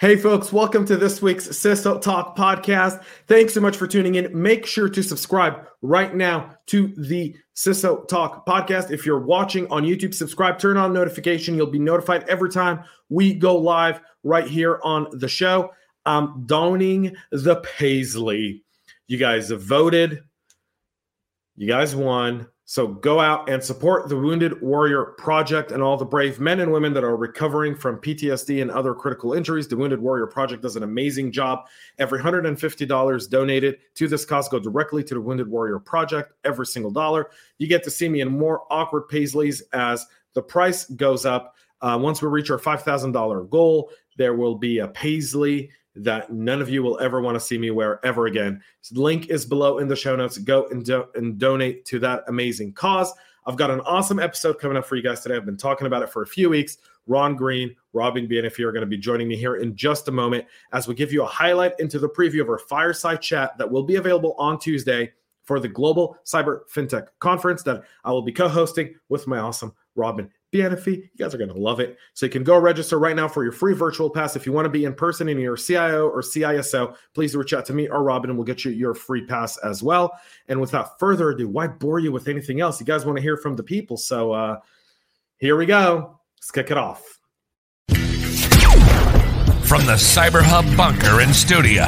Hey, folks, welcome to this week's CISO Talk podcast. Thanks so much for tuning in. Make sure to subscribe right now to the CISO Talk podcast. If you're watching on YouTube, subscribe, turn on notification. You'll be notified every time we go live right here on the show. I'm donning the Paisley. You guys have voted. You guys won. So go out and support the Wounded Warrior Project and all the brave men and women that are recovering from PTSD and other critical injuries. The Wounded Warrior Project does an amazing job. Every $150 donated to this cause go directly to the Wounded Warrior Project. Every single dollar. You get to see me in more awkward Paisleys as the price goes up. Uh, once we reach our $5,000 goal, there will be a Paisley that none of you will ever want to see me wear ever again. Link is below in the show notes. Go and, do- and donate to that amazing cause. I've got an awesome episode coming up for you guys today. I've been talking about it for a few weeks. Ron Green, Robin Bienfait are going to be joining me here in just a moment as we give you a highlight into the preview of our fireside chat that will be available on Tuesday for the Global Cyber FinTech Conference that I will be co hosting with my awesome Robin Bienfait. You guys are going to love it. So you can go register right now for your free virtual pass. If you want to be in person and you're a CIO or CISO, please reach out to me or Robin and we'll get you your free pass as well. And without further ado, why bore you with anything else? You guys want to hear from the people. So uh, here we go. Let's kick it off. From the Cyber Hub bunker and studio,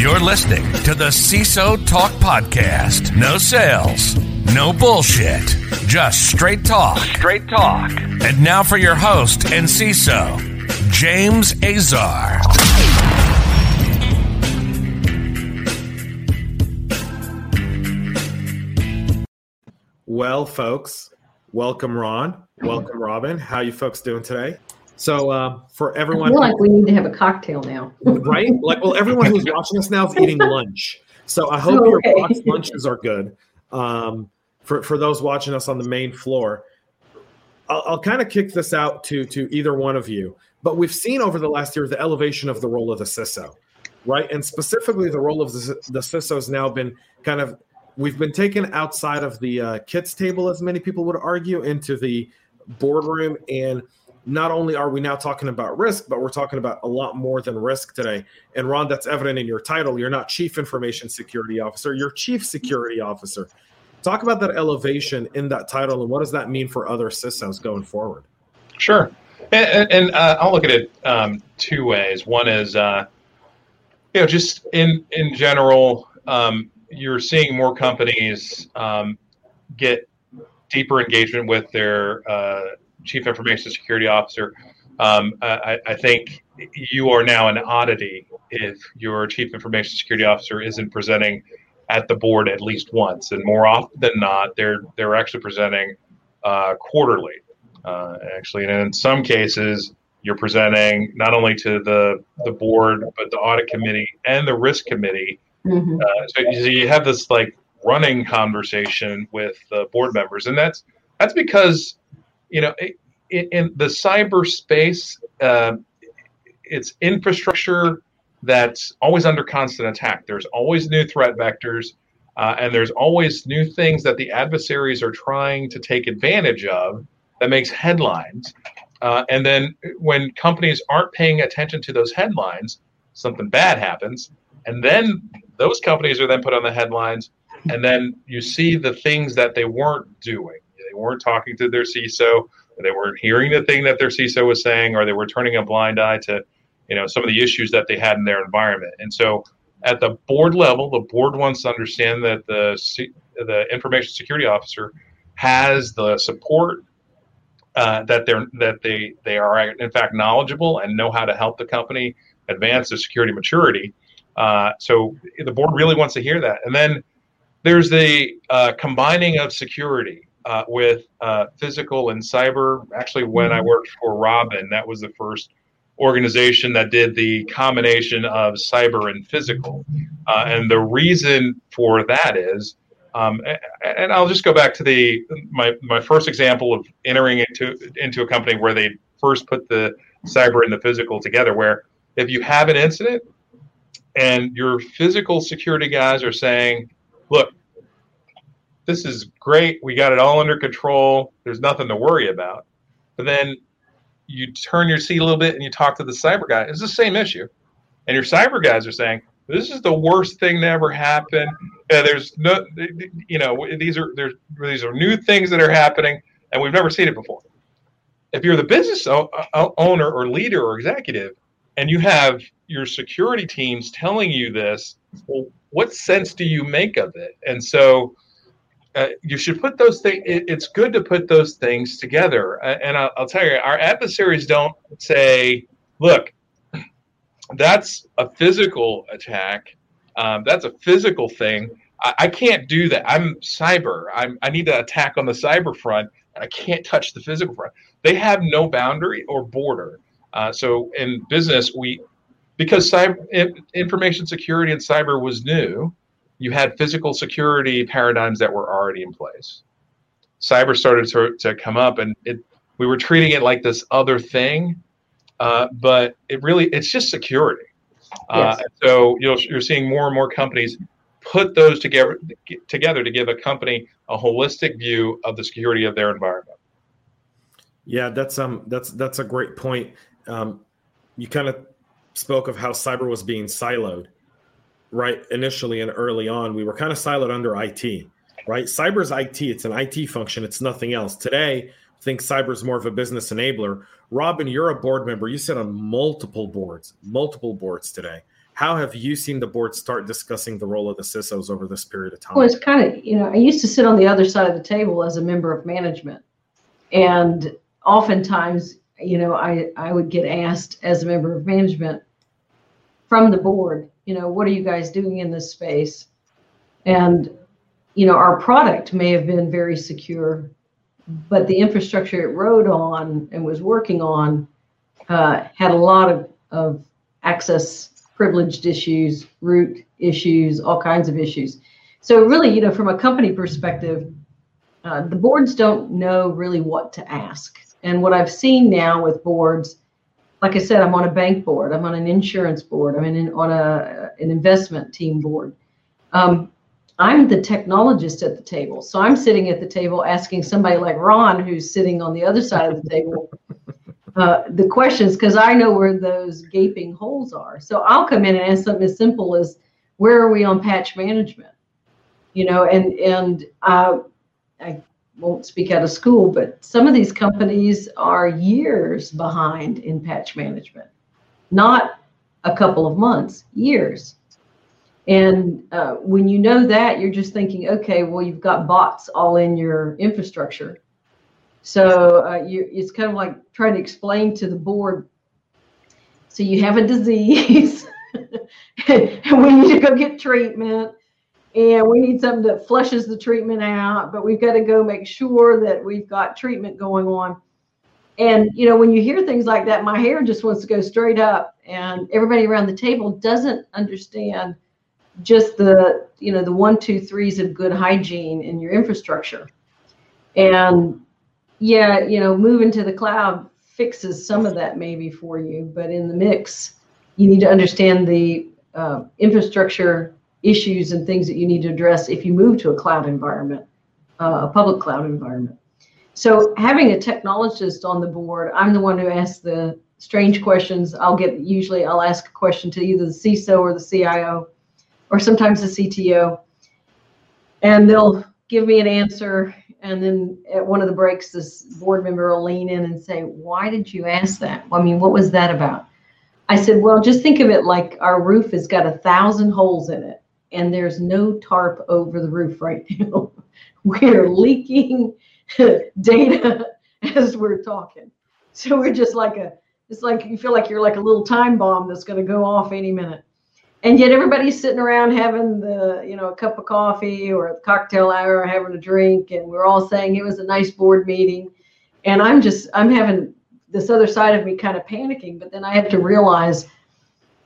you're listening to the CISO Talk Podcast. No sales, no bullshit, just straight talk. Straight talk. And now for your host and CISO, James Azar. Well, folks, welcome Ron, welcome Robin. How you folks doing today? So uh, for everyone, I feel like we need to have a cocktail now. right? Like, well, everyone who's watching us now is eating lunch. So I hope Okay. your box lunches are good. Um, for for those watching us on the main floor, I'll, I'll kind of kick this out to to either one of you. But we've seen over the last year the elevation of the role of the CISO, right? And specifically, the role of the, the CISO has now been kind of we've been taken outside of the uh, kits table, as many people would argue, into the boardroom and not only are we now talking about risk, but we're talking about a lot more than risk today. And Ron, that's evident in your title. You're not chief information security officer, you're chief security officer. Talk about that elevation in that title and what does that mean for other CISOs going forward? Sure. And, and, uh, I'll look at it um, two ways. One is, uh, you know, just in in general, um, you're seeing more companies um, get deeper engagement with their uh, chief information security officer. Um, I, I think you are now an oddity if your chief information security officer isn't presenting at the board at least once, and more often than not, they're they're actually presenting uh, quarterly uh, actually. And in some cases, you're presenting not only to the the board, but the audit committee and the risk committee. Mhm. Uh, so, you- so you have this like running conversation with the board members, and that's that's because you know in, in the cyberspace, uh, it's infrastructure that's always under constant attack. There's always new threat vectors. Uh, and there's always new things that the adversaries are trying to take advantage of that makes headlines. Uh, and then when companies aren't paying attention to those headlines, something bad happens. And then those companies are then put on the headlines. And then you see the things that they weren't doing. They weren't talking to their CISO, they weren't hearing the thing that their CISO was saying, or they were turning a blind eye to, you know, some of the issues that they had in their environment. And so at the board level, the board wants to understand that the the information security officer has the support uh, that they're that they they are in fact knowledgeable and know how to help the company advance the security maturity. Uh, so the board really wants to hear that. And then there's the uh, combining of security uh, with uh, physical and cyber. Actually, when I mm-hmm. worked for Robin, that was the first organization that did the combination of cyber and physical. Uh, and the reason for that is um, and I'll just go back to the my my first example of entering into into a company where they first put the cyber and the physical together. Where if you have an incident and your physical security guys are saying, "Look, this is great. We got it all under control. There's nothing to worry about," but then you turn your seat a little bit and you talk to the cyber guy. It's the same issue, and your cyber guys are saying, this is the worst thing to ever happen. Uh, there's no, you know, these are there's these are new things that are happening, and we've never seen it before. If you're the business owner or leader or executive, and you have your security teams telling you this, well, what sense do you make of it? And so. Uh, you should put those things. It, it's good to put those things together. Uh, and I'll, I'll tell you, our adversaries don't say, "Look, that's a physical attack. Um, that's a physical thing. I, I, can't do that. I'm cyber. I'm, I need to attack on the cyber front. And I can't touch the physical front. They have no boundary or border. Uh, so in business, we because cyber information security and cyber was new, you had physical security paradigms that were already in place. Cyber started to, to come up, and it we were treating it like this other thing uh, but it really it's just security. Uh, yes. so you know, you're seeing more and more companies put those together together to give a company a holistic view of the security of their environment. Yeah, that's um that's that's a great point. Um, you kind of spoke of how cyber was being siloed, right? Initially and early on, we were kind of siloed under IT, right? Cyber's IT; it's an IT function; it's nothing else. Today, I think cyber's more of a business enabler. Robin, you're a board member. You sit on multiple boards, multiple boards today. How have you seen the board start discussing the role of the CISOs over this period of time? Well, it's kind of, you know, I used to sit on the other side of the table as a member of management. And oftentimes, you know, I, I would get asked as a member of management from the board, you know, what are you guys doing in this space? And, you know, our product may have been very secure but the infrastructure it rode on and was working on uh, had a lot of, of access privileged issues, root issues, all kinds of issues. So really, you know, from a company perspective, uh, the boards don't know really what to ask. And what I've seen now with boards, like I said, I'm on a bank board, I'm on an insurance board, I'm in, on a an investment team board. Um, I'm the technologist at the table. So I'm sitting at the table asking somebody like Ron, who's sitting on the other side of the table, uh, the questions because I know where those gaping holes are. So I'll come in and ask something as simple as, "Where are we on patch management?" You know, and and uh, I won't speak out of school, but some of these companies are years behind in patch management, not a couple of months, years. And uh, when you know that, you're just thinking, okay, well, you've got bots all in your infrastructure. So uh, you, it's kind of like trying to explain to the board. So you have a disease, and we need to go get treatment, and we need something that flushes the treatment out. But we've got to go make sure that we've got treatment going on. And you know, when you hear things like that, my hair just wants to go straight up, and everybody around the table doesn't understand just the you know the one two threes of good hygiene in your infrastructure and yeah you know moving to the cloud fixes some of that maybe for you but in the mix you need to understand the uh, infrastructure issues and things that you need to address if you move to a cloud environment uh, a public cloud environment So having a technologist on the board, I'm the one who asks the strange questions. I'll get usually I'll ask a question to either the CISO or the CIO, or sometimes the CTO, and they'll give me an answer. And then at one of the breaks, this board member will lean in and say, "Why did you ask that? I mean, what was that about?" I said, "Well, just think of it like our roof has got a thousand holes in it, and there's no tarp over the roof right now. We're leaking." data as we're talking. So we're just like a, it's like you feel like you're like a little time bomb that's going to go off any minute. And yet everybody's sitting around having the, you know, a cup of coffee or a cocktail hour, or having a drink, and we're all saying it was a nice board meeting. And I'm just, I'm having this other side of me kind of panicking, but then I have to realize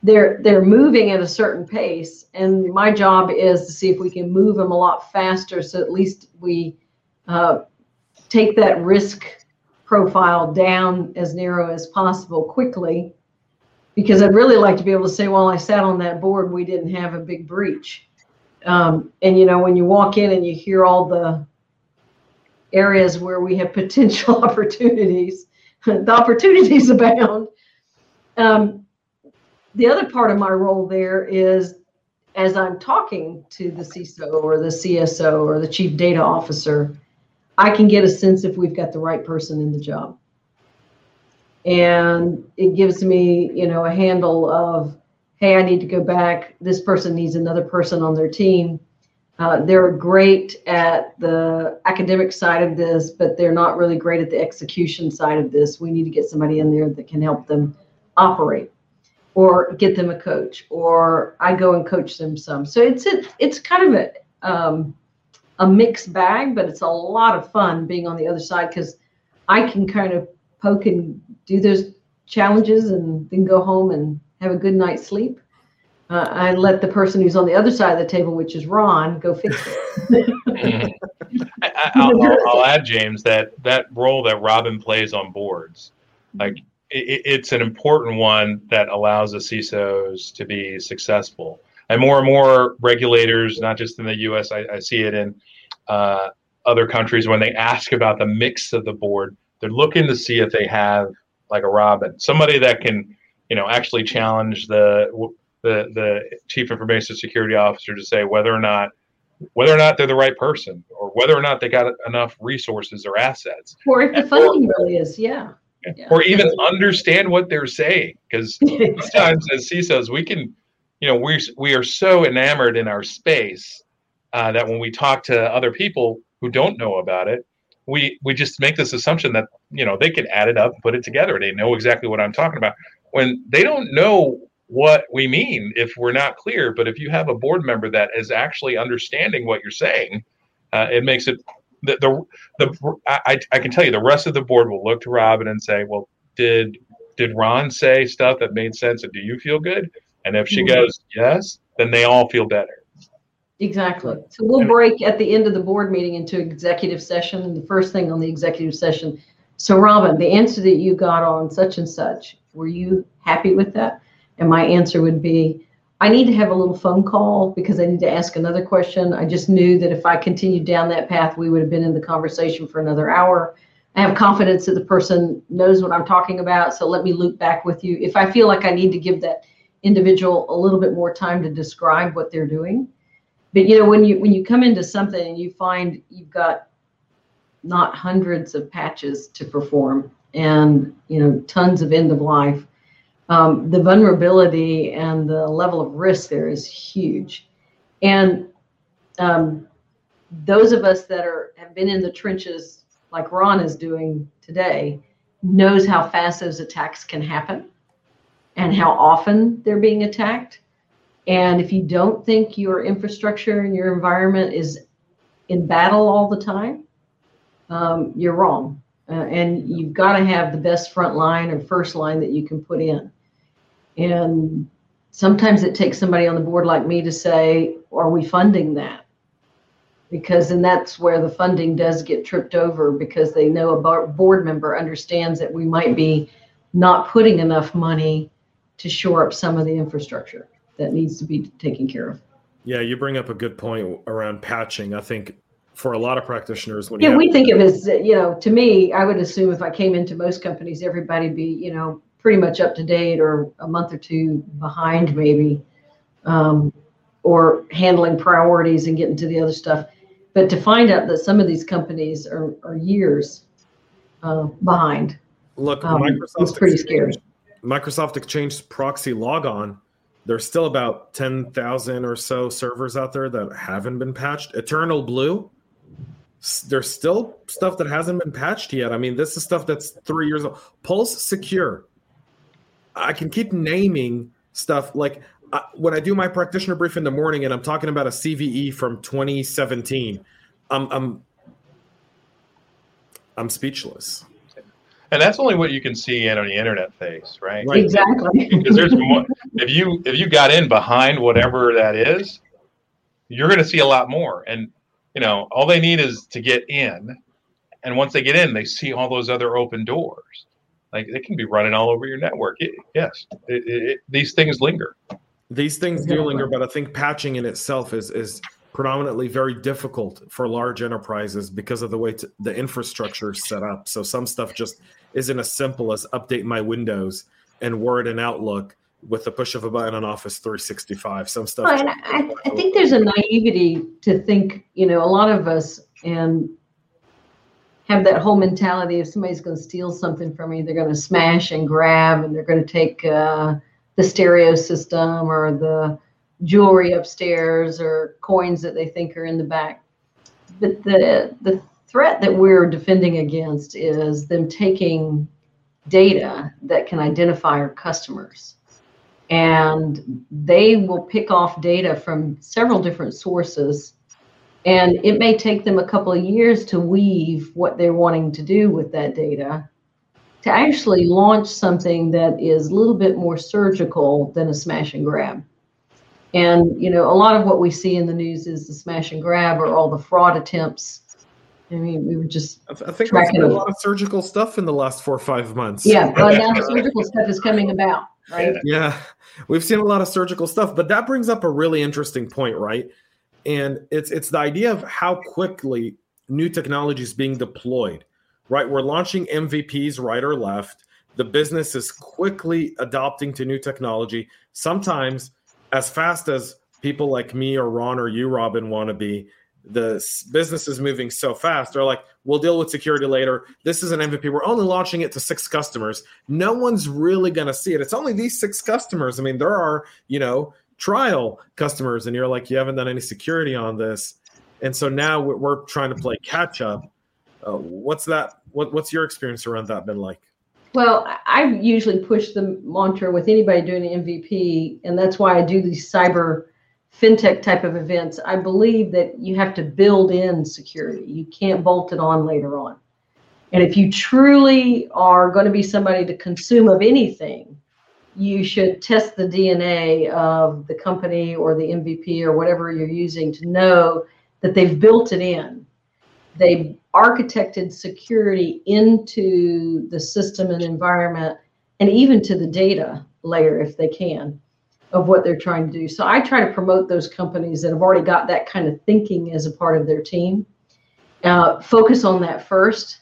they're they're moving at a certain pace, and my job is to see if we can move them a lot faster, so at least we uh, take that risk profile down as narrow as possible quickly because I'd really like to be able to say, well, I sat on that board, we didn't have a big breach. Um, and you know, when you walk in and you hear all the areas where we have potential opportunities, the opportunities abound. Um, the other part of my role there is as I'm talking to the CISO or the CSO or the chief data officer, I can get a sense if we've got the right person in the job. And it gives me, you know, a handle of, hey, I need to go back. This person needs another person on their team. Uh, they're great at the academic side of this, but they're not really great at the execution side of this. We need to get somebody in there that can help them operate or get them a coach or I go and coach them some. So it's it, it's kind of a um, a mixed bag, but it's a lot of fun being on the other side because I can kind of poke and do those challenges and then go home and have a good night's sleep. Uh, I let the person who's on the other side of the table, which is Ron, go fix it. I, will add, James, that that role that Robin plays on boards, like it, it's an important one that allows the CISOs to be successful and more and more regulators, not just in the U.S., I, I see it in uh, other countries when they ask about the mix of the board, they're looking to see if they have like a Robin, somebody that can, you know, actually challenge the the the chief information security officer to say whether or not whether or not they're the right person or whether or not they got enough resources or assets. Or if the funding really is, yeah. Yeah. Or even understand what they're saying. Because sometimes as CISOs, we can you know we we are so enamored in our space uh, that when we talk to other people who don't know about it, we we just make this assumption that you know they can add it up and put it together. They know exactly what I'm talking about when they don't know what we mean if we're not clear. But if you have a board member that is actually understanding what you're saying, uh, it makes it the the, the I, I can tell you the rest of the board will look to Robin and say, well, did did Ron say stuff that made sense and do you feel good? And if she mm-hmm. goes yes, then they all feel better. Exactly. So we'll break at the end of the board meeting into executive session. And the first thing on the executive session. So, Robin, the answer that you got on such and such, were you happy with that? And my answer would be, I need to have a little phone call because I need to ask another question. I just knew that if I continued down that path, we would have been in the conversation for another hour. I have confidence that the person knows what I'm talking about. So let me loop back with you. If I feel like I need to give that individual a little bit more time to describe what they're doing. But you know, when you when you come into something and you find you've got not hundreds of patches to perform and you know tons of end of life, um, the vulnerability and the level of risk there is huge. And um, those of us that are have been in the trenches like Ron is doing today knows how fast those attacks can happen and how often they're being attacked. And if you don't think your infrastructure and your environment is in battle all the time, um, you're wrong. Uh, and you've got to have the best front line or first line that you can put in. And sometimes it takes somebody on the board like me to say, are we funding that? Because then that's where the funding does get tripped over because they know a board member understands that we might be not putting enough money to shore up some of the infrastructure that needs to be taken care of. Yeah, you bring up a good point around patching. I think for a lot of practitioners. When yeah, you we think of it as you know. To me, I would assume if I came into most companies, everybody be you know pretty much up to date or a month or two behind, maybe, um, or handling priorities and getting to the other stuff. But to find out that some of these companies are, are years uh, behind, look, um, Microsoft pretty scary. Microsoft Exchange proxy logon. There's still about ten thousand or so servers out there that haven't been patched. Eternal Blue, there's still stuff that hasn't been patched yet. I mean, this is stuff that's three years old. Pulse Secure. I can keep naming stuff like uh, when I do my practitioner brief in the morning and I'm talking about a CVE from 2017. I'm I'm I'm speechless. And that's only what you can see in on the internet face, right? Right. Exactly. Because there's more. If you if you got in behind whatever that is, you're going to see a lot more. And you know, all they need is to get in, and once they get in, they see all those other open doors. Like they can be running all over your network. It- yes, it, it, it, these things linger. These things do linger, but I think patching in itself is is predominantly very difficult for large enterprises because of the way t- the infrastructure is set up. So some stuff just isn't as simple as update my Windows and Word and Outlook with the push of a button on Office 365. Some stuff. Well, and I, I think there's a naivety to think, you know, a lot of us and have that whole mentality if somebody's going to steal something from me, they're going to smash and grab and they're going to take uh, the stereo system or the jewelry upstairs or coins that they think are in the back. But the the threat that we're defending against is them taking data that can identify our customers and they will pick off data from several different sources and it may take them a couple of years to weave what they're wanting to do with that data to actually launch something that is a little bit more surgical than a smash and grab and you know a lot of what we see in the news is the smash and grab or all the fraud attempts i mean we were just I think there's tracking been a lot of surgical stuff in the last four or five months. yeah but now the surgical stuff is coming about right Yeah, we've seen a lot of surgical stuff, but that brings up a really interesting point, right? And it's it's the idea of how quickly new technology is being deployed, right? We're launching MVPs right or left. The business is quickly adopting to new technology, sometimes as fast as people like me or Ron or you, Robin, want to be. The business is moving so fast. They're like, we'll deal with security later. This is an MVP. We're only launching it to six customers no one's really going to see it. It's only these six customers. I mean, there are, you know, trial customers, and you're like, you haven't done any security on this. And so now we're, trying to play catch up. Uh, what's that? What, what's your experience around that been like? Well, I- I usually push the mantra with anybody doing an MVP, and that's why I do these cyber fintech type of events. I believe that you have to build in security. You can't bolt it on later on. And if you truly are going to be somebody to consume of anything, you should test the DNA of the company or the MVP or whatever you're using to know that they've built it in. They architected security into the system and environment and even to the data layer if they can of what they're trying to do. So I try to promote those companies that have already got that kind of thinking as a part of their team. Uh, focus on that first,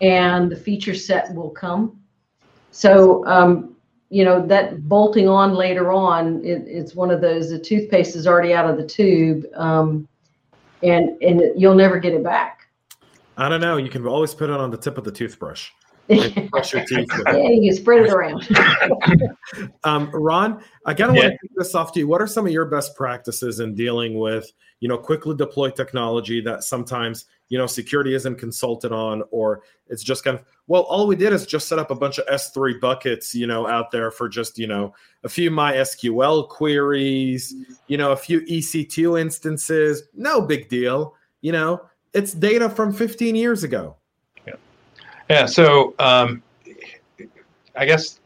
and the feature set will come. So, um, you know, that bolting on later on, it, it's one of those, the toothpaste is already out of the tube, um, and, and you'll never get it back. I don't know. You can always put it on the tip of the toothbrush. And brush your teeth. Yeah, you spread it around. Um, Ron, I kind of want to kick this off to you. What are some of your best practices in dealing with, you know, quickly deploy technology that sometimes, you know, security isn't consulted on, or it's just kind of, well, all we did is just set up a bunch of S3 buckets, you know, out there for just, you know, a few MySQL queries, you know, a few EC2 instances. No big deal. You know, it's data from 15 years ago. Yeah. So um, I guess,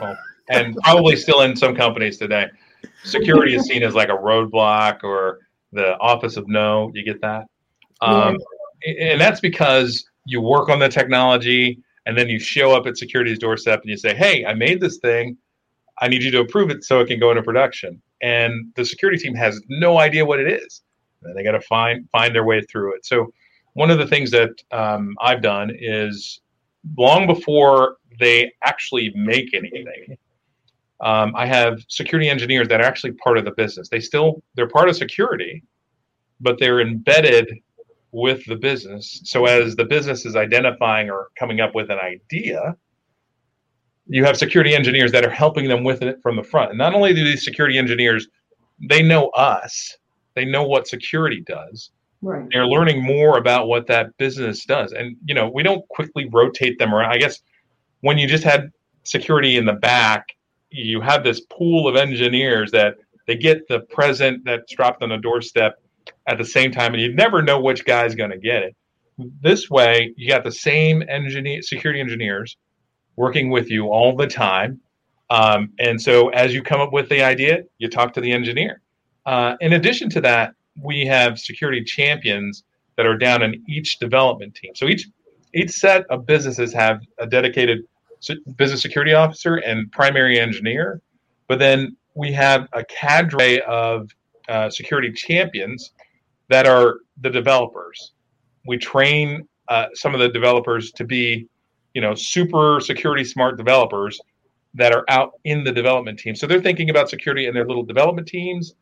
well, and probably still in some companies today, security is seen as like a roadblock or the office of no. You get that? Um, And that's because you work on the technology and then you show up at security's doorstep and you say, hey, I made this thing. I need you to approve it so it can go into production. And the security team has no idea what it is. And they got to find find their way through it. So one of the things that um, I've done is long before they actually make anything, um, I have security engineers that are actually part of the business. They still they're part of security, but they're embedded with the business. So as the business is identifying or coming up with an idea, you have security engineers that are helping them with it from the front. And not only do these security engineers, they know us, they know what security does. Right. They're learning more about what that business does. And you know, we don't quickly rotate them around. I guess when you just had security in the back, you have this pool of engineers that they get the present that's dropped on the doorstep at the same time, and you never know which guy's going to get it. This way, you got the same engineer, security engineers working with you all the time. Um, and so, as you come up with the idea, you talk to the engineer. Uh, in addition to that, we have security champions that are down in each development team. So each each set of businesses have a dedicated business security officer and primary engineer, but then we have a cadre of uh, security champions that are the developers. We train uh, some of the developers to be, you know, super security smart developers that are out in the development team. So they're thinking about security in their little development teams.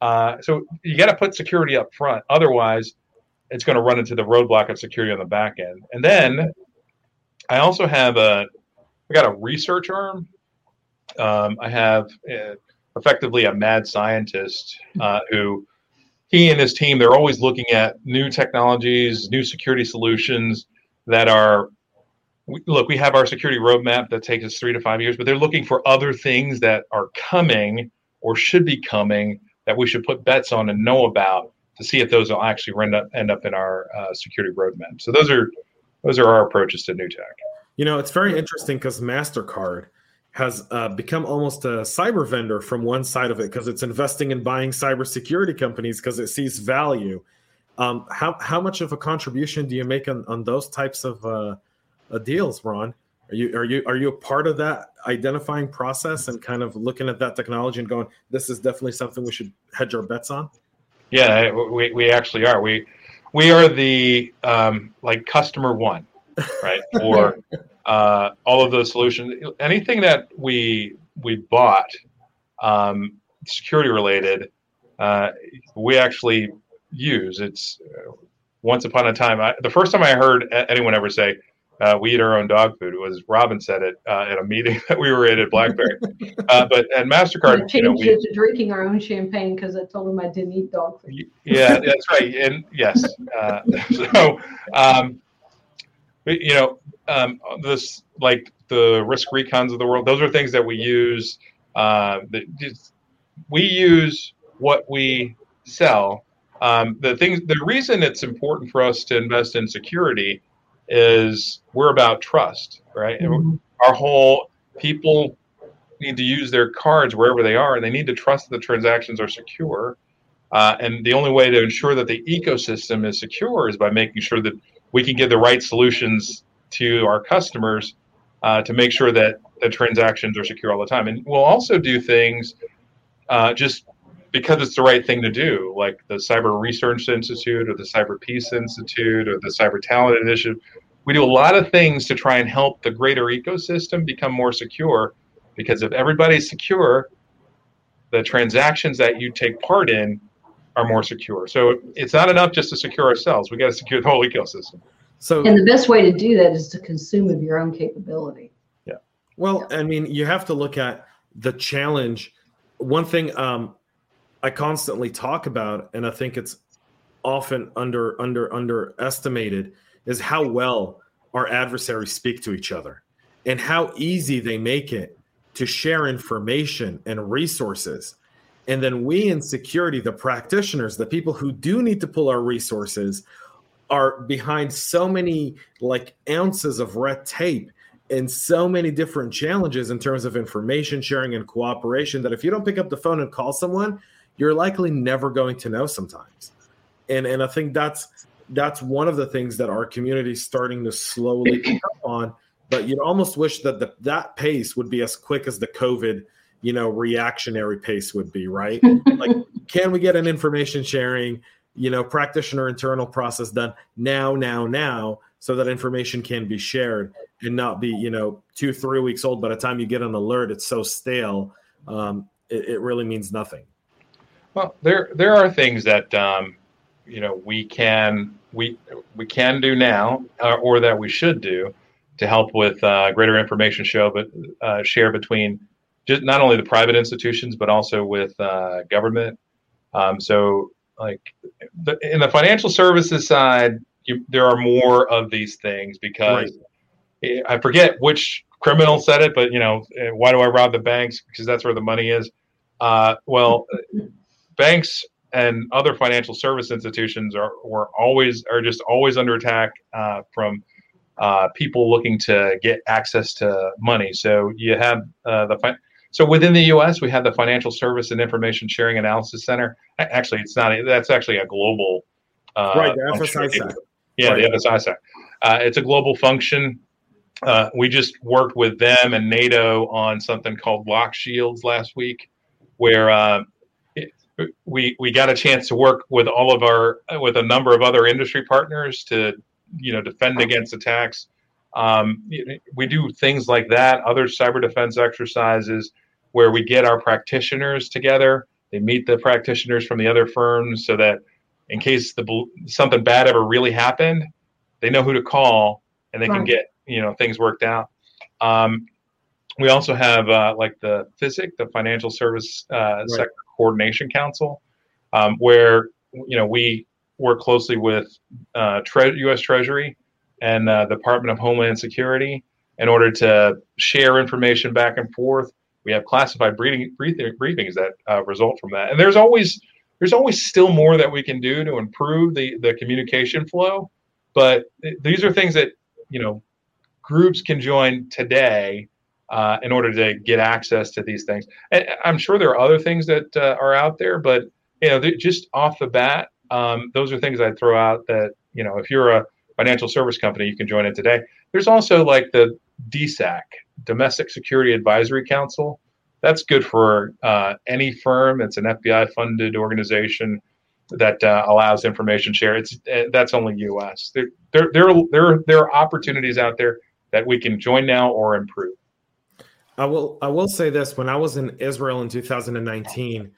Uh, so you got to put security up front. Otherwise, it's going to run into the roadblock of security on the back end. And then I also have a, I got a research arm. Um, I have uh, effectively a mad scientist uh, who he and his team they're always looking at new technologies new security solutions that are look we have our security roadmap that takes us three to five years but they're looking for other things that are coming or should be coming that we should put bets on and know about to see if those will actually end up end up in our uh, security roadmap so those are those are our approaches to new tech you know it's very interesting because mastercard has uh, become almost a cyber vendor from one side of it because it's investing in buying cybersecurity companies because it sees value. Um, how how much of a contribution do you make on, on those types of uh, uh, deals, Ron? Are you are you are you a part of that identifying process and kind of looking at that technology and going, this is definitely something we should hedge our bets on? Yeah, we, we actually are. We we are the um, like customer one, right? Or uh, all of those solutions. Anything that we we bought, um, security related, uh, we actually use. It's uh, once upon a time. I, the first time I heard anyone ever say, uh, "We eat our own dog food," was Robin said it uh, at a meeting that we were in at BlackBerry. Uh, but at Mastercard, changed you know, we, it to drinking our own champagne because I told him I didn't eat dog food. yeah, that's right. And yes, so. Um, you know, um, this like the RiskRecons of the world. Those are things that we use. Uh, that we use what we sell. Um, the things, the reason it's important for us to invest in security is we're about trust, right? Mm-hmm. Our whole people need to use their cards wherever they are, and they need to trust that the transactions are secure. Uh, and the only way to ensure that the ecosystem is secure is by making sure that we can give the right solutions to our customers uh, to make sure that the transactions are secure all the time. And we'll also do things uh, just because it's the right thing to do, like the Cyber Research Institute or the Cyber Peace Institute or the Cyber Talent Initiative. We do a lot of things to try and help the greater ecosystem become more secure because if everybody's secure, the transactions that you take part in are more secure. So it's not enough just to secure ourselves. We got to secure the whole ecosystem. So, and the best way to do that is to consume of your own capability. Yeah. Well, I mean, you have to look at the challenge. One thing um, I constantly talk about, and I think it's often under under underestimated, is how well our adversaries speak to each other, and how easy they make it to share information and resources. And then we in security, the practitioners, the people who do need to pull our resources, are behind so many like ounces of red tape and so many different challenges in terms of information sharing and cooperation that if you don't pick up the phone and call someone you're likely never going to know sometimes and and i think that's that's one of the things that our community is starting to slowly pick up on but you'd almost wish that the, that pace would be as quick as the covid you know reactionary pace would be right like can we get an information sharing you know, practitioner internal process done now, now, now, so that information can be shared and not be, you know, two, three weeks old. By the time you get an alert, it's so stale. Um, it, it, really means nothing. Well, there there are things that um, you know we can we we can do now, uh, or that we should do to help with uh, greater information show, but uh, share between just not only the private institutions but also with uh, government. Um, so, like the, in the financial services side, you, there are more of these things because right. I forget which criminal said it, but you know, eh, why do I rob the banks? Because that's where the money is. Uh, well, banks and other financial service institutions are were always are just always under attack uh, from uh, people looking to get access to money. So you have uh, the fi- so within the U.S. we have the Financial Service and Information Sharing Analysis Center. Actually, it's not. That's actually a global. Uh, right, the FSISAC. Yeah, right. the FSISAC. Uh, it's a global function. Uh, we just worked with them and NATO on something called Locked Shields last week, where uh, we we got a chance to work with all of our with a number of other industry partners to you know defend against attacks. Um, we do things like that, other cyber defense exercises where we get our practitioners together. They meet the practitioners from the other firms so that in case the something bad ever really happened, they know who to call and they right. can get you know things worked out. Um, we also have uh, like the physic, the Financial Service uh, right. Sector Coordination Council, um, where you know we work closely with uh, Tre- U.S. Treasury and uh, Department of Homeland Security in order to share information back and forth. We have classified briefing, briefings that uh, result from that, and there's always there's always still more that we can do to improve the the communication flow. But th- these are things that you know groups can join today uh, in order to get access to these things. And I'm sure there are other things that uh, are out there, but you know, just off the bat, um, those are things I'd throw out that you know, if you're a financial service company, you can join it today. There's also like the DSAC, Domestic Security Advisory Council. That's good for uh, any firm. It's an FBI funded organization that uh, allows information share. It's uh, that's only U.S. There, there, there, there, there are opportunities out there that we can join now or improve. I will I will say this: when I was in Israel in 2019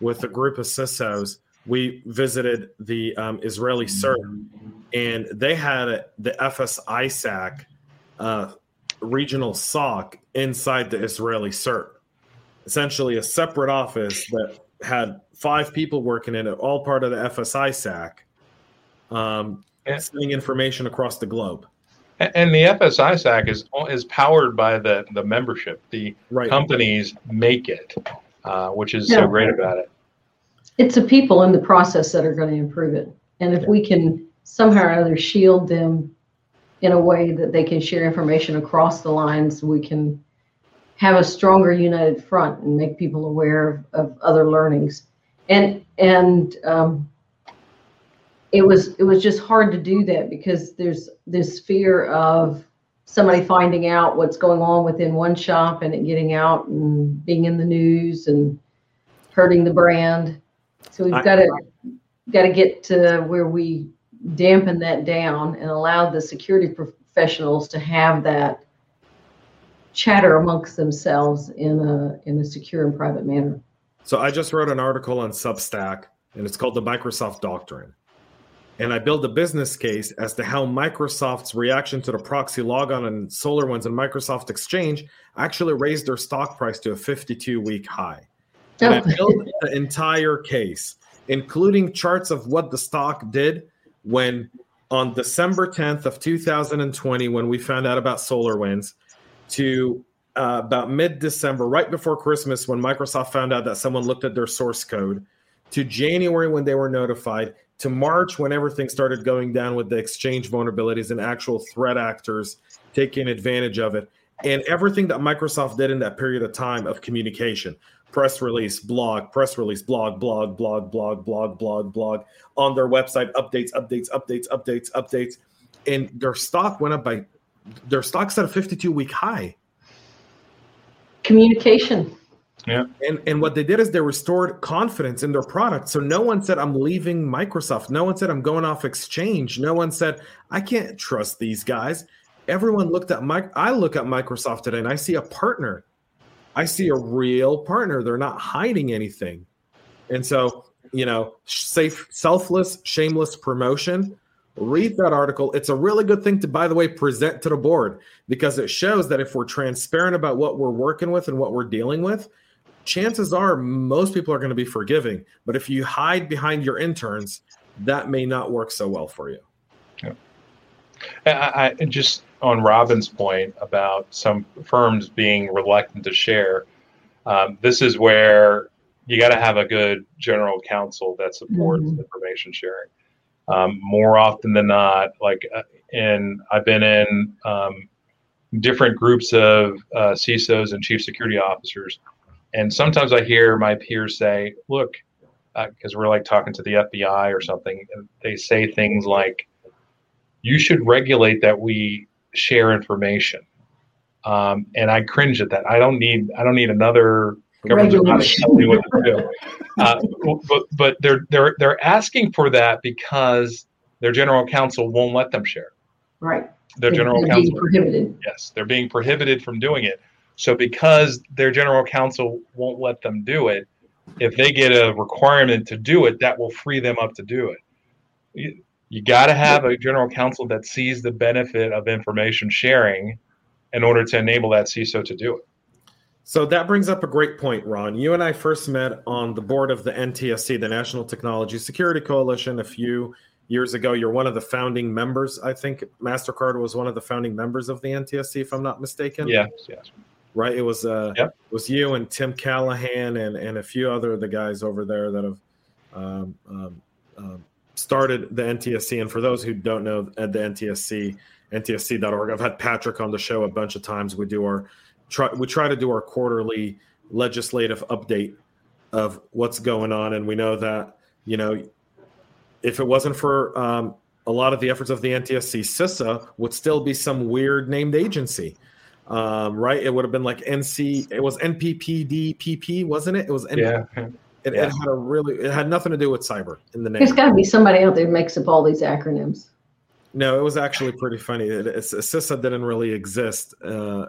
with a group of CISOs, we visited the um, Israeli CERT, and they had the FS-ISAC uh, regional SOC inside the Israeli CERT, essentially a separate office that had five people working in it, all part of the FS-ISAC, um, yeah. sending information across the globe. And the FS-ISAC is is powered by the the membership. The right. companies make it, uh, which is yeah. so great about it. It's the people in the process that are going to improve it. And if yeah. we can somehow or other shield them in a way that they can share information across the lines, we can have a stronger united front and make people aware of, of other learnings. And and um, it was it was just hard to do that because there's this fear of somebody finding out what's going on within one shop and it getting out and being in the news and hurting the brand. So we've got to got to get to where we dampen that down and allow the security professionals to have that chatter amongst themselves in a in a secure and private manner. So I just wrote an article on Substack and it's called the Microsoft Doctrine and I build a business case as to how Microsoft's reaction to the proxy logon and SolarWinds and Microsoft Exchange actually raised their stock price to a 52 week high. And I oh. build the entire case, including charts of what the stock did when on December 10th of 2020, when we found out about SolarWinds, to uh, about mid-December, right before Christmas, when Microsoft found out that someone looked at their source code, to January when they were notified, to March when everything started going down with the exchange vulnerabilities and actual threat actors taking advantage of it. And everything that Microsoft did in that period of time of communication press release, blog, press release, blog, blog, blog, blog, blog, blog, blog on their website, updates, updates, updates, updates, updates. And their stock went up by their stock's at a 52 week high. Communication. Yeah. And and what they did is they restored confidence in their product. So no one said I'm leaving Microsoft. No one said I'm going off Exchange. No one said I can't trust these guys. Everyone looked at Mike. I look at Microsoft today and I see a partner. I see a real partner. They're not hiding anything. And so, you know, safe, selfless, shameless promotion. Read that article. It's a really good thing to, by the way, present to the board because it shows that if we're transparent about what we're working with and what we're dealing with, chances are most people are going to be forgiving. But if you hide behind your interns, that may not work so well for you. Yeah. I, I just on Robin's point about some firms being reluctant to share. Um, this is where you got to have a good general counsel that supports mm-hmm. information sharing. Um, more often than not, like, uh, in I've been in um, different groups of uh, CISOs and chief security officers and sometimes I hear my peers say, look, because uh, we're like talking to the FBI or something, and they say things like, you should regulate that we share information. Um, and I cringe at that. I don't need I don't need another government body telling me what to do. Uh, but but they're they're they're asking for that because their general counsel won't let them share. Right. Their general they're counsel prohibited. Yes, they're being prohibited from doing it. So because their general counsel won't let them do it, if they get a requirement to do it, that will free them up to do it. You, you got to have a general counsel that sees the benefit of information sharing in order to enable that CISO to do it. So that brings up a great point, Ron. You and I first met on the board of the NTSC, the National Technology Security Coalition, a few years ago. You're one of the founding members. I think MasterCard was one of the founding members of the NTSC, if I'm not mistaken. Yes, yes right? It was uh, yep. it was you and Tim Callahan and and a few other of the guys over there that have um, um, um, started the NTSC. And for those who don't know, at the NTSC, NTSC.org, I've had Patrick on the show a bunch of times. We do our try we try to do our quarterly legislative update of what's going on, and we know that you know if it wasn't for um, a lot of the efforts of the NTSC, CISA would still be some weird named agency um, right? It would have been like NC. It was NPPDPP, wasn't it? It was. N- yeah. It, yeah. it, had a really. It had nothing to do with cyber in the name. There's got to be somebody out there who makes up all these acronyms. No, it was actually pretty funny. It, it, CISA didn't really exist. Uh,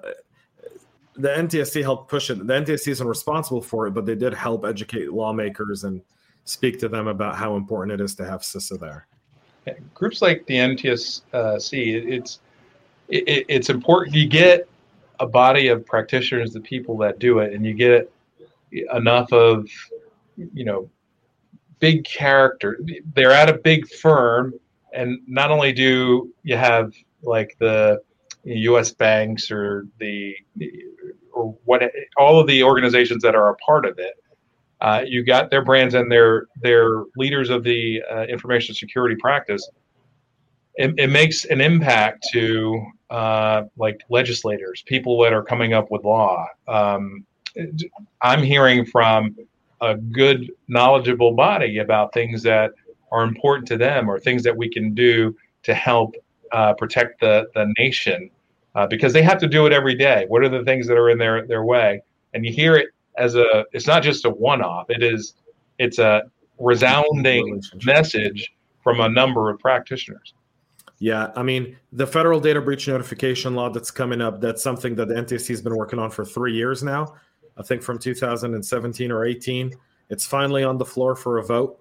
the NTSC helped push it. The NTSC isn't responsible for it, but they did help educate lawmakers and speak to them about how important it is to have CISA there. Groups like the NTSC, it's it, it's important. You get a body of practitioners, the people that do it, and you get enough of, you know, big character. They're at a big firm, and not only do you have like the U.S. banks or the or what all of the organizations that are a part of it. Uh, you got their brands and their their leaders of the uh, information security practice. It, it, makes an impact to uh, like legislators, people that are coming up with law. Um, I'm hearing from a good, knowledgeable body about things that are important to them or things that we can do to help uh, protect the, the nation uh, because they have to do it every day. What are the things that are in their, their way? And you hear it as a, it's not just a one off, it is, it's a resounding message from a number of practitioners. Yeah, I mean, the federal data breach notification law that's coming up, that's something that the NTSC has been working on for three years now. I think from 2017 or 18. It's finally on the floor for a vote.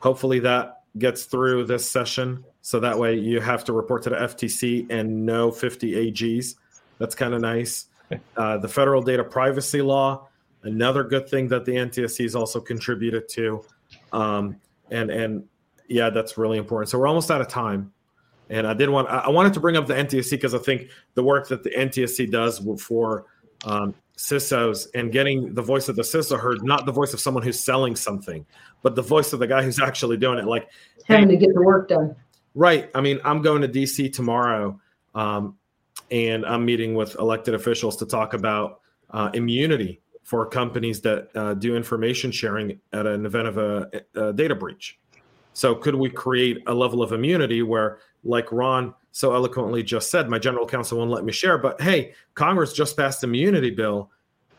Hopefully that gets through this session. So that way you have to report to the FTC and no 50 AGs. That's kind of nice. Uh, the federal data privacy law, another good thing that the NTSC has also contributed to. Um, and, and yeah, that's really important. So we're almost out of time. And I did want I wanted to bring up the NTSC because I think the work that the NTSC does for um, CISOs and getting the voice of the CISO heard, not the voice of someone who's selling something, but the voice of the guy who's actually doing it. Like having to get the work done. Right. I mean, I'm going to DC tomorrow, um, and I'm meeting with elected officials to talk about uh, immunity for companies that uh, do information sharing at an event of a, a data breach. So, could we create a level of immunity where like Ron so eloquently just said, my general counsel won't let me share. But hey, Congress just passed immunity bill.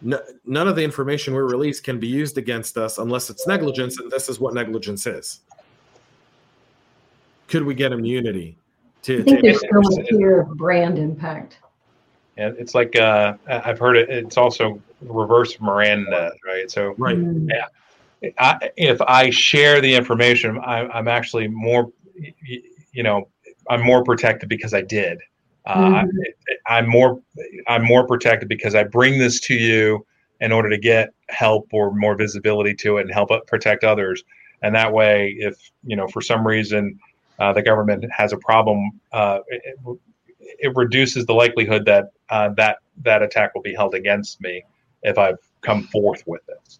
no, none of the information we release can be used against us unless it's negligence, and this is what negligence is. Could we get immunity? To, I think to, there's still a clear brand impact. Yeah, it's like uh, I've heard it. It's also reverse Miranda, right? So, right. Mm. Yeah, I, if I share the information, I, am actually more, you know, I'm more protected because I did. Uh, mm-hmm. I, am more I'm more protected because I bring this to you in order to get help or more visibility to it and help protect others. And that way, if you know for some reason uh, the government has a problem, uh, it, it, reduces the likelihood that uh, that that attack will be held against me if I've come forth with it.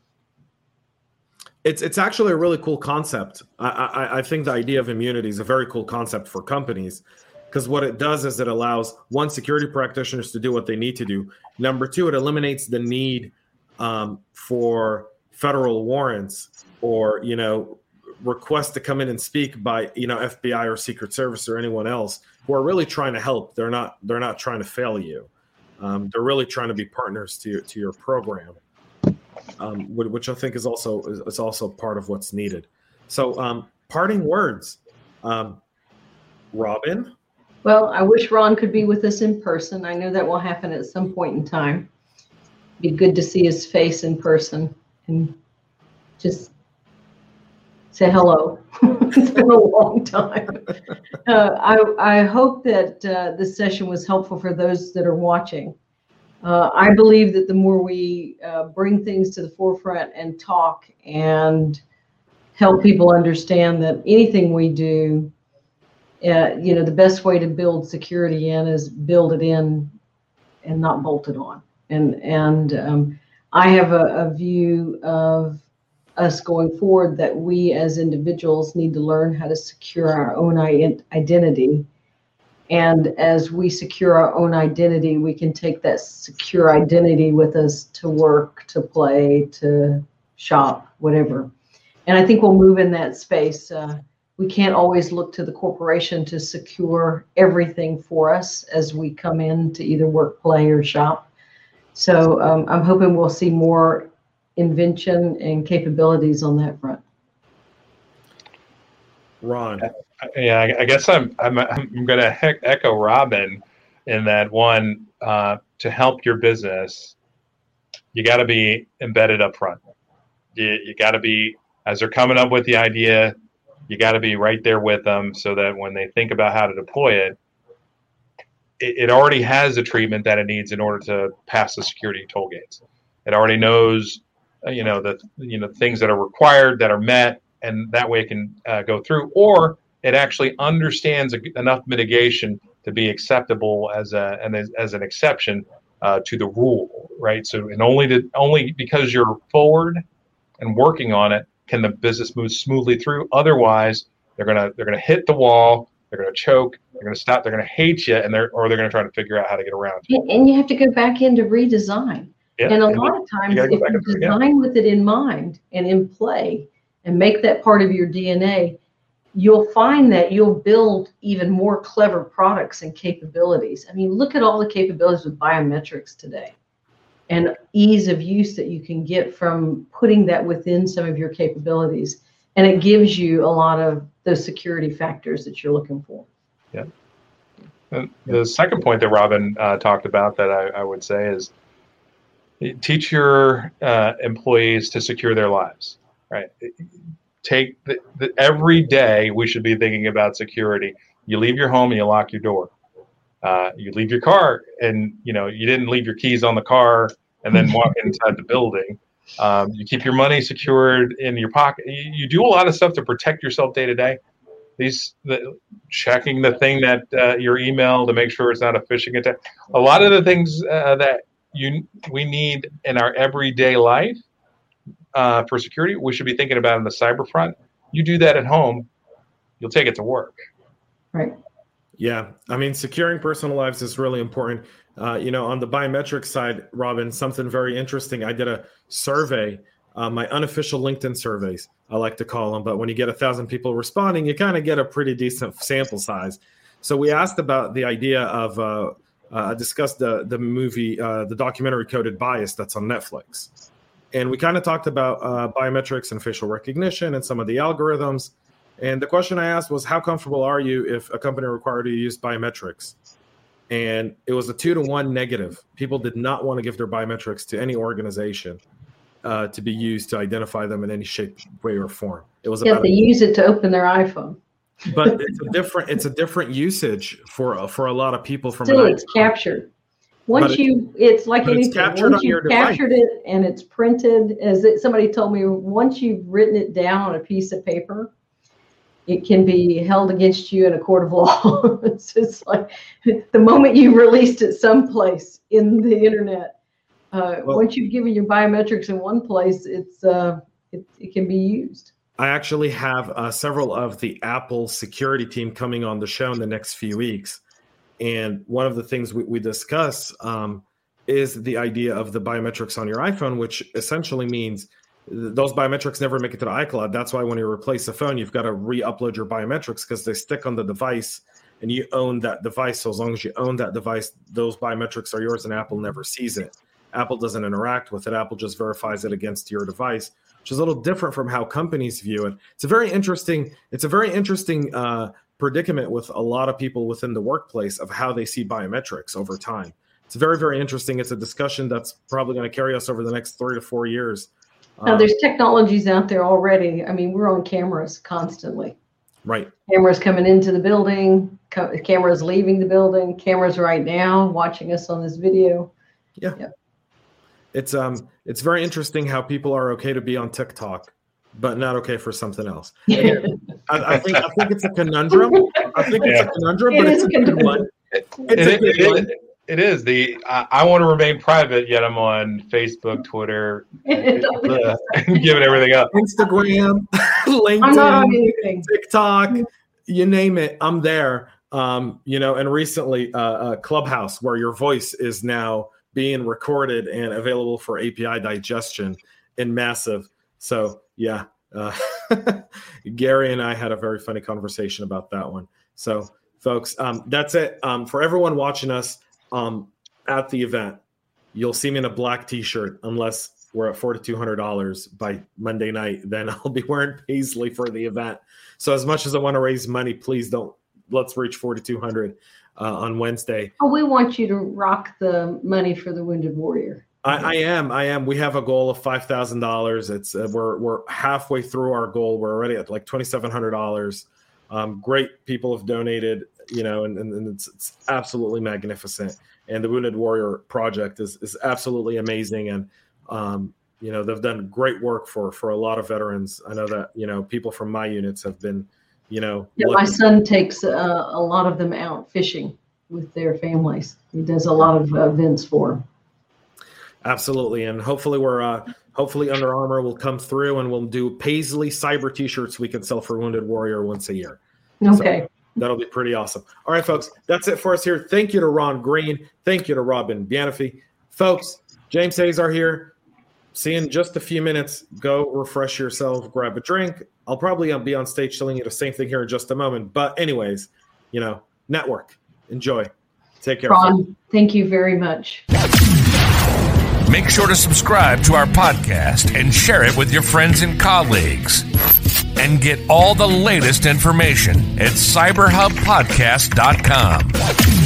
It's it's actually a really cool concept. I, I, I think the idea of immunity is a very cool concept for companies because what it does is it allows one security practitioners to do what they need to do. Number two it eliminates the need um, for federal warrants or you know requests to come in and speak by you know fbi or secret service or anyone else who are really trying to help. They're not they're not trying to fail you. Um, they're really trying to be partners to, to your program um, which i think is also is also part of what's needed so um, parting words um, robin well, I wish Ron could be with us in person. I know that will happen at some point in time. Be good to see his face in person and just say hello. it's been a long time. Uh, I, I hope that uh, this session was helpful for those that are watching. Uh, I believe that the more we uh, bring things to the forefront and talk and help people understand that anything we do uh, you know, the best way to build security in is build it in and not bolt it on. And and um, I have a, a view of us going forward that we as individuals need to learn how to secure our own identity. And as we secure our own identity, we can take that secure identity with us to work, to play, to shop, whatever. And I think we'll move in that space. Uh, we can't always look to the corporation to secure everything for us as we come in to either work, play, or shop. So um, I'm hoping we'll see more invention and capabilities on that front. Ron. Yeah, I guess I'm I'm I'm going to echo Robin in that one uh, to help your business, you got to be embedded up front. You, you got to be as they're coming up with the idea, you got to be right there with them so that when they think about how to deploy it, it, it already has the treatment that it needs in order to pass the security toll gates. It already knows, uh, you know, the you know things that are required that are met, and that way it can uh, go through. Or it actually understands enough mitigation to be acceptable as a and as, as an exception uh, to the rule, right? So, and only to only because you're forward and working on it can the business move smoothly through? Otherwise, they're gonna they're gonna hit the wall. They're gonna choke. They're gonna stop. They're gonna hate you, and they're or they're gonna try to figure out how to get around. You. And you have to go back into redesign. Yeah, and a and lot of times, you if you design with it in mind and in play, and make that part of your DNA, you'll find that you'll build even more clever products and capabilities. I mean, look at all the capabilities with biometrics today and ease of use that you can get from putting that within some of your capabilities. And it gives you a lot of those security factors that you're looking for. Yeah. And the second point that Robin uh, talked about that I, I, would say is teach your uh, employees to secure their lives, right? Take the, the, every day we should be thinking about security. You leave your home and you lock your door. Uh, you leave your car and you know you didn't leave your keys on the car and then walk inside the building. Um, you keep your money secured in your pocket. You, you, do a lot of stuff to protect yourself day to day. These the, checking the thing that uh, your email to make sure it's not a phishing attack. A lot of the things uh, that you we need in our everyday life uh, for security, we should be thinking about on the cyber front. You do that at home, you'll take it to work. Right. Yeah, I mean, securing personal lives is really important. Uh, you know, on the biometric side, Robin, something very interesting. I did a survey, uh, my unofficial LinkedIn surveys, I like to call them. But when you get a thousand people responding, you kind of get a pretty decent sample size. So we asked about the idea of uh, uh, I discussed the the movie, uh, the documentary Coded Bias that's on Netflix, and we kind of talked about uh, biometrics and facial recognition and some of the algorithms. And the question I asked was, how comfortable are you if a company required you to use biometrics? And it was a two to one negative. People did not want to give their biometrics to any organization uh, to be used to identify them in any shape, way, or form. It was Yeah, about they use it to open their iPhone. but it's a different it's a different usage for for a lot of people from Still, it's captured. Once But you, it's like but it's anything. captured Once on your you've device. captured it and it's printed, as it, somebody told me, once you've written it down on a piece of paper, it can be held against you in a court of law. it's just like the moment you released it someplace in the internet. Uh, Well- once you've given your biometrics in one place, it's uh, it, it can be used. I actually have uh, several of the Apple security team coming on the show in the next few weeks, and one of the things we, we discuss um, is the idea of the biometrics on your iPhone, which essentially means th- those biometrics never make it to the iCloud. That's why when you replace a phone, you've got to re-upload your biometrics because they stick on the device, and you own that device. So as long as you own that device, those biometrics are yours, and Apple never sees it. Apple doesn't interact with it. Apple just verifies it against your device which is a little different from how companies view it. It's a very interesting. It's a very interesting uh, predicament with a lot of people within the workplace of how they see biometrics over time. It's very very interesting. It's a discussion that's probably going to carry us over the next three to four years. Now, Um, there's technologies out there already. I mean, we're on cameras constantly. right. cameras coming into the building, co- cameras leaving the building, cameras right now watching us on this video. Yeah. It's um it's very interesting how people are okay to be on TikTok, but not okay for something else. Again, I, I think I think it's a conundrum. I think it's a conundrum, It but it's a a good conundrum. one. It, It's a it- good it- one. it is the I, I want to remain private, yet I'm on Facebook, Twitter, uh, giving everything up. Instagram, I'm not on LinkedIn. TikTok, you name it, I'm there. Um, you know, and recently, uh, uh, Clubhouse, where your voice is now being recorded and available for API digestion in massive. So, yeah, uh, Gary and I had a very funny conversation about that one. So, folks, um, that's it. Um, for everyone watching us um, at the event, you'll see me in a black t-shirt unless we're at $4200 by monday night then i'll be wearing paisley for the event so as much as i want to raise money please don't let's reach 4200 uh, on wednesday Oh, we want you to rock the money for the Wounded Warrior. I, I am i am. We have a goal of $5000 it's uh, we're, we're halfway through our goal. We're already at like $2700 um, great people have donated you know and, and, and it's, it's absolutely magnificent. And the wounded warrior project is, is absolutely amazing. And um, you know they've done great work for for a lot of veterans. I know that you know people from my units have been you know Yeah, my son takes uh, a lot of them out fishing with their families. He does a lot of uh, events for them. Absolutely and hopefully we're uh hopefully Under Armour will come through and we'll do paisley cyber t-shirts we can sell for wounded warrior once a year Okay. That'll be pretty awesome. All right, folks, that's it for us here. Thank you to Ron Green. Thank you to Robin Bienfait. Folks, James Azar here. See you in just a few minutes. Go refresh yourself, grab a drink. I'll probably be on stage telling you the same thing here in just a moment. But, anyways, you know, network. Enjoy. Take care. Ron, thank you very much. Make sure to subscribe to our podcast and share it with your friends and colleagues. And get all the latest information at cyberhubpodcast.com.